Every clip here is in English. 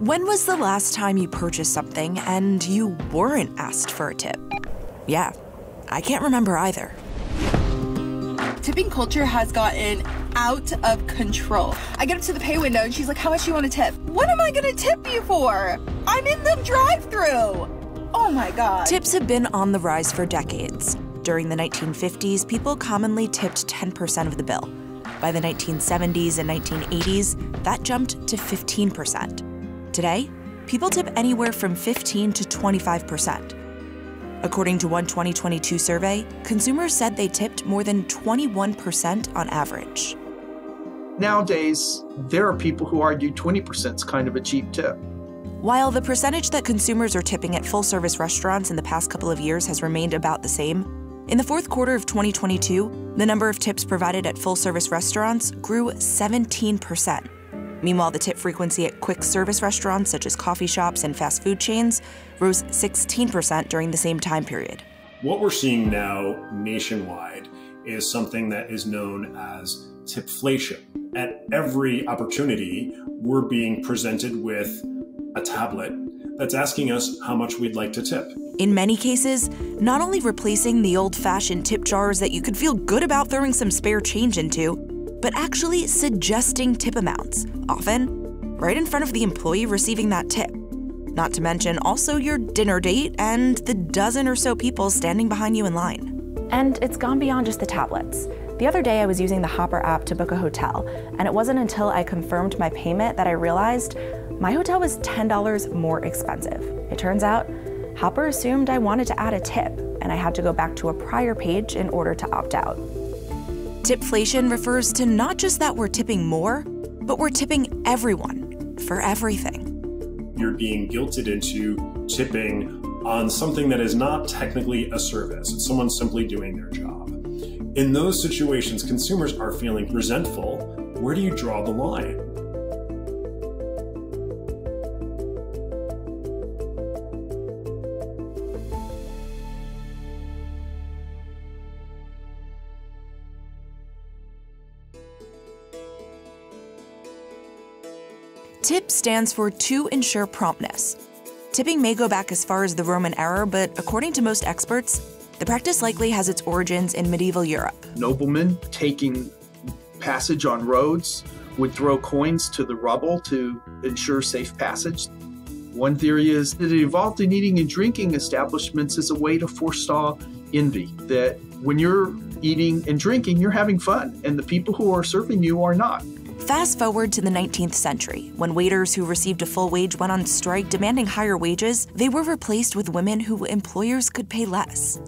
When was the last time you purchased something and you weren't asked for a tip? Yeah, I can't remember either. Tipping culture has gotten out of control. I get up to the pay window and she's like, How much do you want to tip? What am I going to tip you for? I'm in the drive through. Oh my God. Tips have been on the rise for decades. During the 1950s, people commonly tipped 10% of the bill. By the 1970s and 1980s, that jumped to 15%. Today, people tip anywhere from 15 to 25%. According to one 2022 survey, consumers said they tipped more than 21% on average. Nowadays, there are people who argue 20% is kind of a cheap tip. While the percentage that consumers are tipping at full service restaurants in the past couple of years has remained about the same, in the fourth quarter of 2022, the number of tips provided at full service restaurants grew 17%. Meanwhile, the tip frequency at quick service restaurants such as coffee shops and fast food chains rose 16% during the same time period. What we're seeing now nationwide is something that is known as tipflation. At every opportunity, we're being presented with a tablet that's asking us how much we'd like to tip. In many cases, not only replacing the old fashioned tip jars that you could feel good about throwing some spare change into, but actually suggesting tip amounts, often right in front of the employee receiving that tip. Not to mention also your dinner date and the dozen or so people standing behind you in line. And it's gone beyond just the tablets. The other day, I was using the Hopper app to book a hotel, and it wasn't until I confirmed my payment that I realized my hotel was $10 more expensive. It turns out, Hopper assumed I wanted to add a tip, and I had to go back to a prior page in order to opt out. Tipflation refers to not just that we're tipping more, but we're tipping everyone for everything. You're being guilted into tipping on something that is not technically a service, it's someone simply doing their job. In those situations, consumers are feeling resentful. Where do you draw the line? TIP stands for to ensure promptness. Tipping may go back as far as the Roman era, but according to most experts, the practice likely has its origins in medieval Europe. Noblemen taking passage on roads would throw coins to the rubble to ensure safe passage. One theory is that it evolved in eating and drinking establishments as a way to forestall envy. That when you're eating and drinking, you're having fun, and the people who are serving you are not. Fast forward to the 19th century, when waiters who received a full wage went on strike demanding higher wages, they were replaced with women who employers could pay less.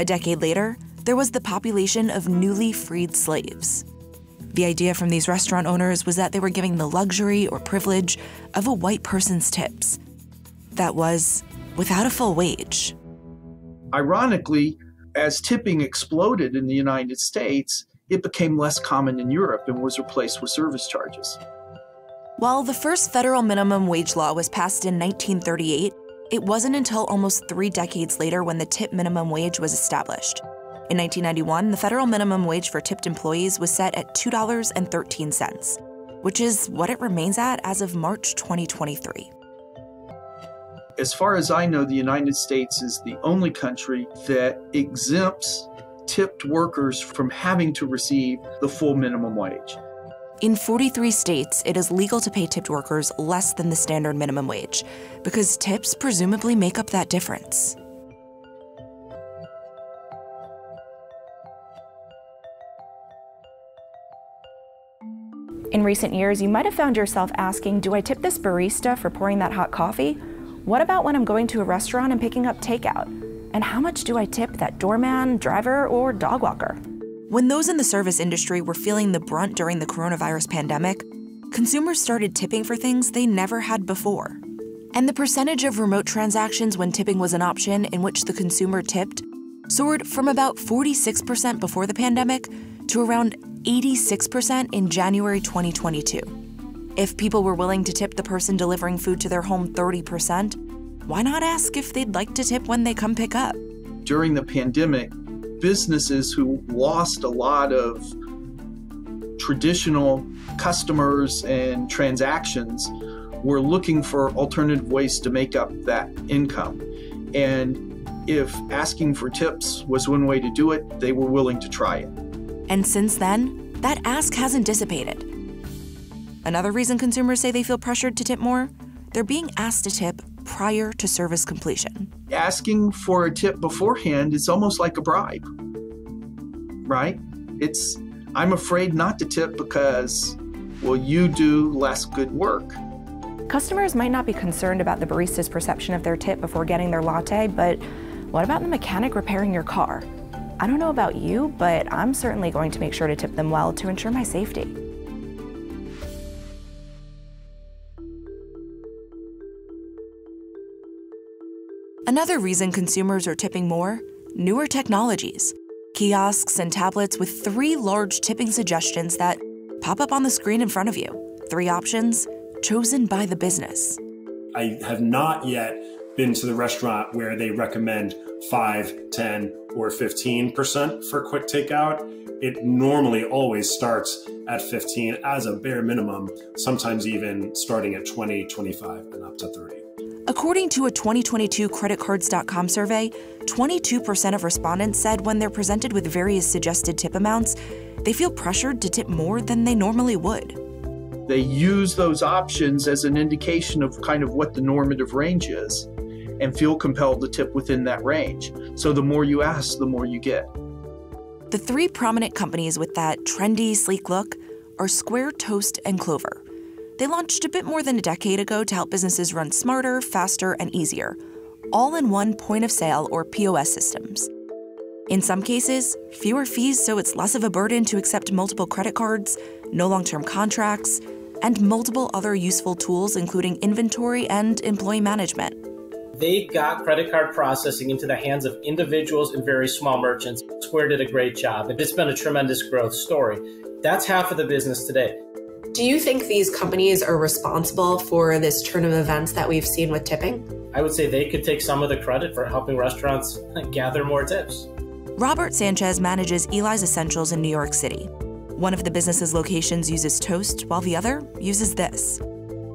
A decade later, there was the population of newly freed slaves. The idea from these restaurant owners was that they were giving the luxury or privilege of a white person's tips. That was without a full wage. Ironically, as tipping exploded in the United States, it became less common in Europe and was replaced with service charges. While the first federal minimum wage law was passed in 1938, it wasn't until almost three decades later when the tip minimum wage was established. In 1991, the federal minimum wage for tipped employees was set at $2.13, which is what it remains at as of March 2023. As far as I know, the United States is the only country that exempts tipped workers from having to receive the full minimum wage. In 43 states, it is legal to pay tipped workers less than the standard minimum wage because tips presumably make up that difference. In recent years, you might have found yourself asking, Do I tip this barista for pouring that hot coffee? What about when I'm going to a restaurant and picking up takeout? And how much do I tip that doorman, driver, or dog walker? When those in the service industry were feeling the brunt during the coronavirus pandemic, consumers started tipping for things they never had before. And the percentage of remote transactions when tipping was an option in which the consumer tipped soared from about 46% before the pandemic to around 86% in January 2022. If people were willing to tip the person delivering food to their home 30%, why not ask if they'd like to tip when they come pick up? During the pandemic, businesses who lost a lot of traditional customers and transactions were looking for alternative ways to make up that income. And if asking for tips was one way to do it, they were willing to try it. And since then, that ask hasn't dissipated. Another reason consumers say they feel pressured to tip more? They're being asked to tip prior to service completion. Asking for a tip beforehand is almost like a bribe, right? It's, I'm afraid not to tip because, well, you do less good work. Customers might not be concerned about the barista's perception of their tip before getting their latte, but what about the mechanic repairing your car? I don't know about you, but I'm certainly going to make sure to tip them well to ensure my safety. Another reason consumers are tipping more newer technologies, kiosks and tablets with three large tipping suggestions that pop up on the screen in front of you. Three options chosen by the business. I have not yet been to the restaurant where they recommend 5, 10, or 15% for quick takeout. It normally always starts at 15 as a bare minimum, sometimes even starting at 20, 25, and up to 30. According to a 2022 creditcards.com survey, 22% of respondents said when they're presented with various suggested tip amounts, they feel pressured to tip more than they normally would. They use those options as an indication of kind of what the normative range is and feel compelled to tip within that range. So the more you ask, the more you get. The three prominent companies with that trendy, sleek look are Square, Toast, and Clover. They launched a bit more than a decade ago to help businesses run smarter, faster, and easier, all in one point of sale or POS systems. In some cases, fewer fees so it's less of a burden to accept multiple credit cards, no long term contracts, and multiple other useful tools, including inventory and employee management they got credit card processing into the hands of individuals and very small merchants. Square did a great job. It's been a tremendous growth story. That's half of the business today. Do you think these companies are responsible for this turn of events that we've seen with tipping? I would say they could take some of the credit for helping restaurants gather more tips. Robert Sanchez manages Eli's Essentials in New York City. One of the business's locations uses Toast, while the other uses this.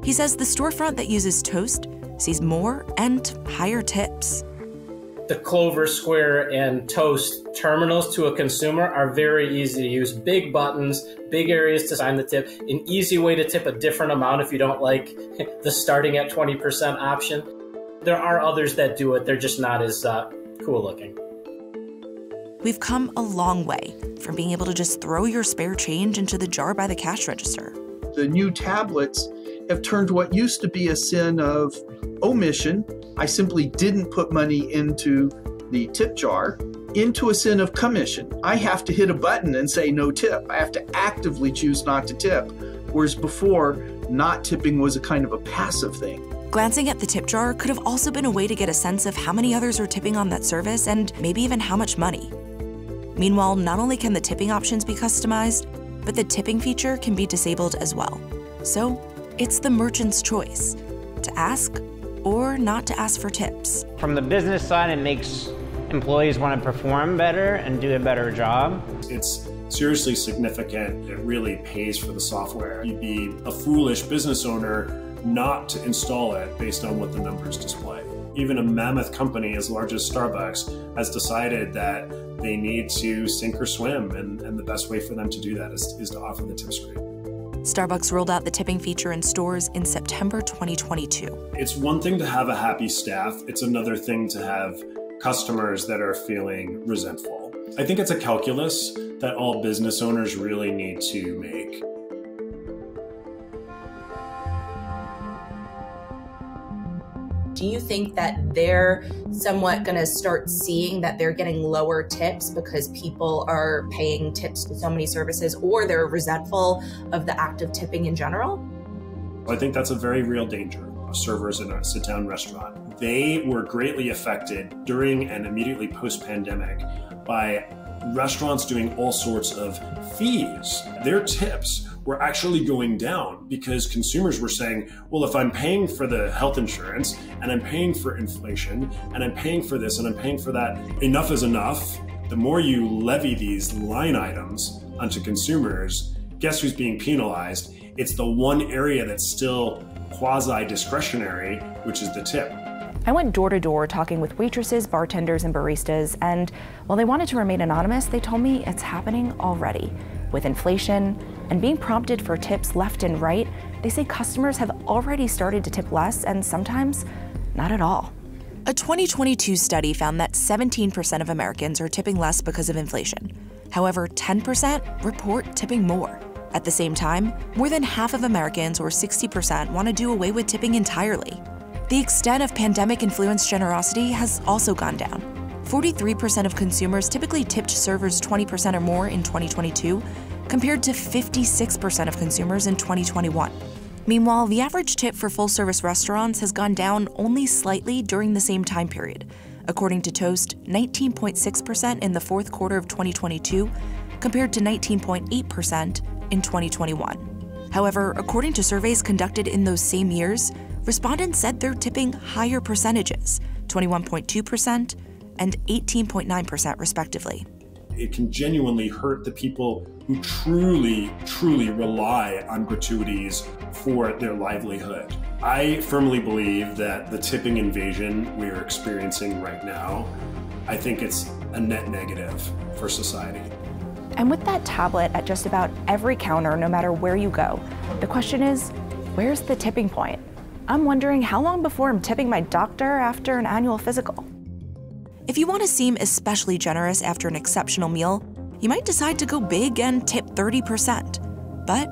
He says the storefront that uses Toast sees more and higher tips. The Clover Square and Toast terminals to a consumer are very easy to use. Big buttons, big areas to sign the tip, an easy way to tip a different amount if you don't like the starting at 20% option. There are others that do it, they're just not as uh, cool looking. We've come a long way from being able to just throw your spare change into the jar by the cash register. The new tablets have turned what used to be a sin of omission, I simply didn't put money into the tip jar, into a sin of commission. I have to hit a button and say no tip. I have to actively choose not to tip. Whereas before, not tipping was a kind of a passive thing. Glancing at the tip jar could have also been a way to get a sense of how many others are tipping on that service and maybe even how much money. Meanwhile, not only can the tipping options be customized, but the tipping feature can be disabled as well. So, it's the merchant's choice to ask or not to ask for tips. From the business side, it makes employees want to perform better and do a better job. It's seriously significant. It really pays for the software. You'd be a foolish business owner not to install it based on what the numbers display. Even a mammoth company as large as Starbucks has decided that they need to sink or swim, and, and the best way for them to do that is, is to offer the tip screen. Starbucks rolled out the tipping feature in stores in September 2022. It's one thing to have a happy staff, it's another thing to have customers that are feeling resentful. I think it's a calculus that all business owners really need to make. Do you think that they're somewhat going to start seeing that they're getting lower tips because people are paying tips to so many services or they're resentful of the act of tipping in general? I think that's a very real danger of servers in a sit down restaurant. They were greatly affected during and immediately post pandemic by restaurants doing all sorts of fees. Their tips were actually going down because consumers were saying, well, if I'm paying for the health insurance and I'm paying for inflation and I'm paying for this and I'm paying for that, enough is enough. The more you levy these line items onto consumers, guess who's being penalized? It's the one area that's still quasi discretionary, which is the tip. I went door to door talking with waitresses, bartenders, and baristas, and while they wanted to remain anonymous, they told me it's happening already. With inflation and being prompted for tips left and right, they say customers have already started to tip less and sometimes not at all. A 2022 study found that 17% of Americans are tipping less because of inflation. However, 10% report tipping more. At the same time, more than half of Americans, or 60%, want to do away with tipping entirely. The extent of pandemic influenced generosity has also gone down. 43% of consumers typically tipped servers 20% or more in 2022, compared to 56% of consumers in 2021. Meanwhile, the average tip for full service restaurants has gone down only slightly during the same time period. According to Toast, 19.6% in the fourth quarter of 2022, compared to 19.8% in 2021. However, according to surveys conducted in those same years, respondents said they're tipping higher percentages 21.2% and 18.9%, respectively. It can genuinely hurt the people who truly, truly rely on gratuities for their livelihood. I firmly believe that the tipping invasion we are experiencing right now, I think it's a net negative for society. And with that tablet at just about every counter, no matter where you go, the question is where's the tipping point? I'm wondering how long before I'm tipping my doctor after an annual physical. If you want to seem especially generous after an exceptional meal, you might decide to go big and tip 30%. But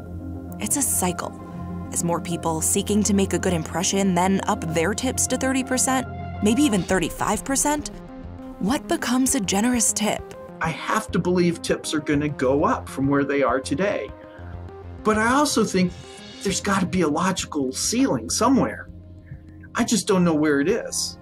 it's a cycle. As more people seeking to make a good impression then up their tips to 30%, maybe even 35%, what becomes a generous tip? I have to believe tips are going to go up from where they are today. But I also think there's got to be a logical ceiling somewhere. I just don't know where it is.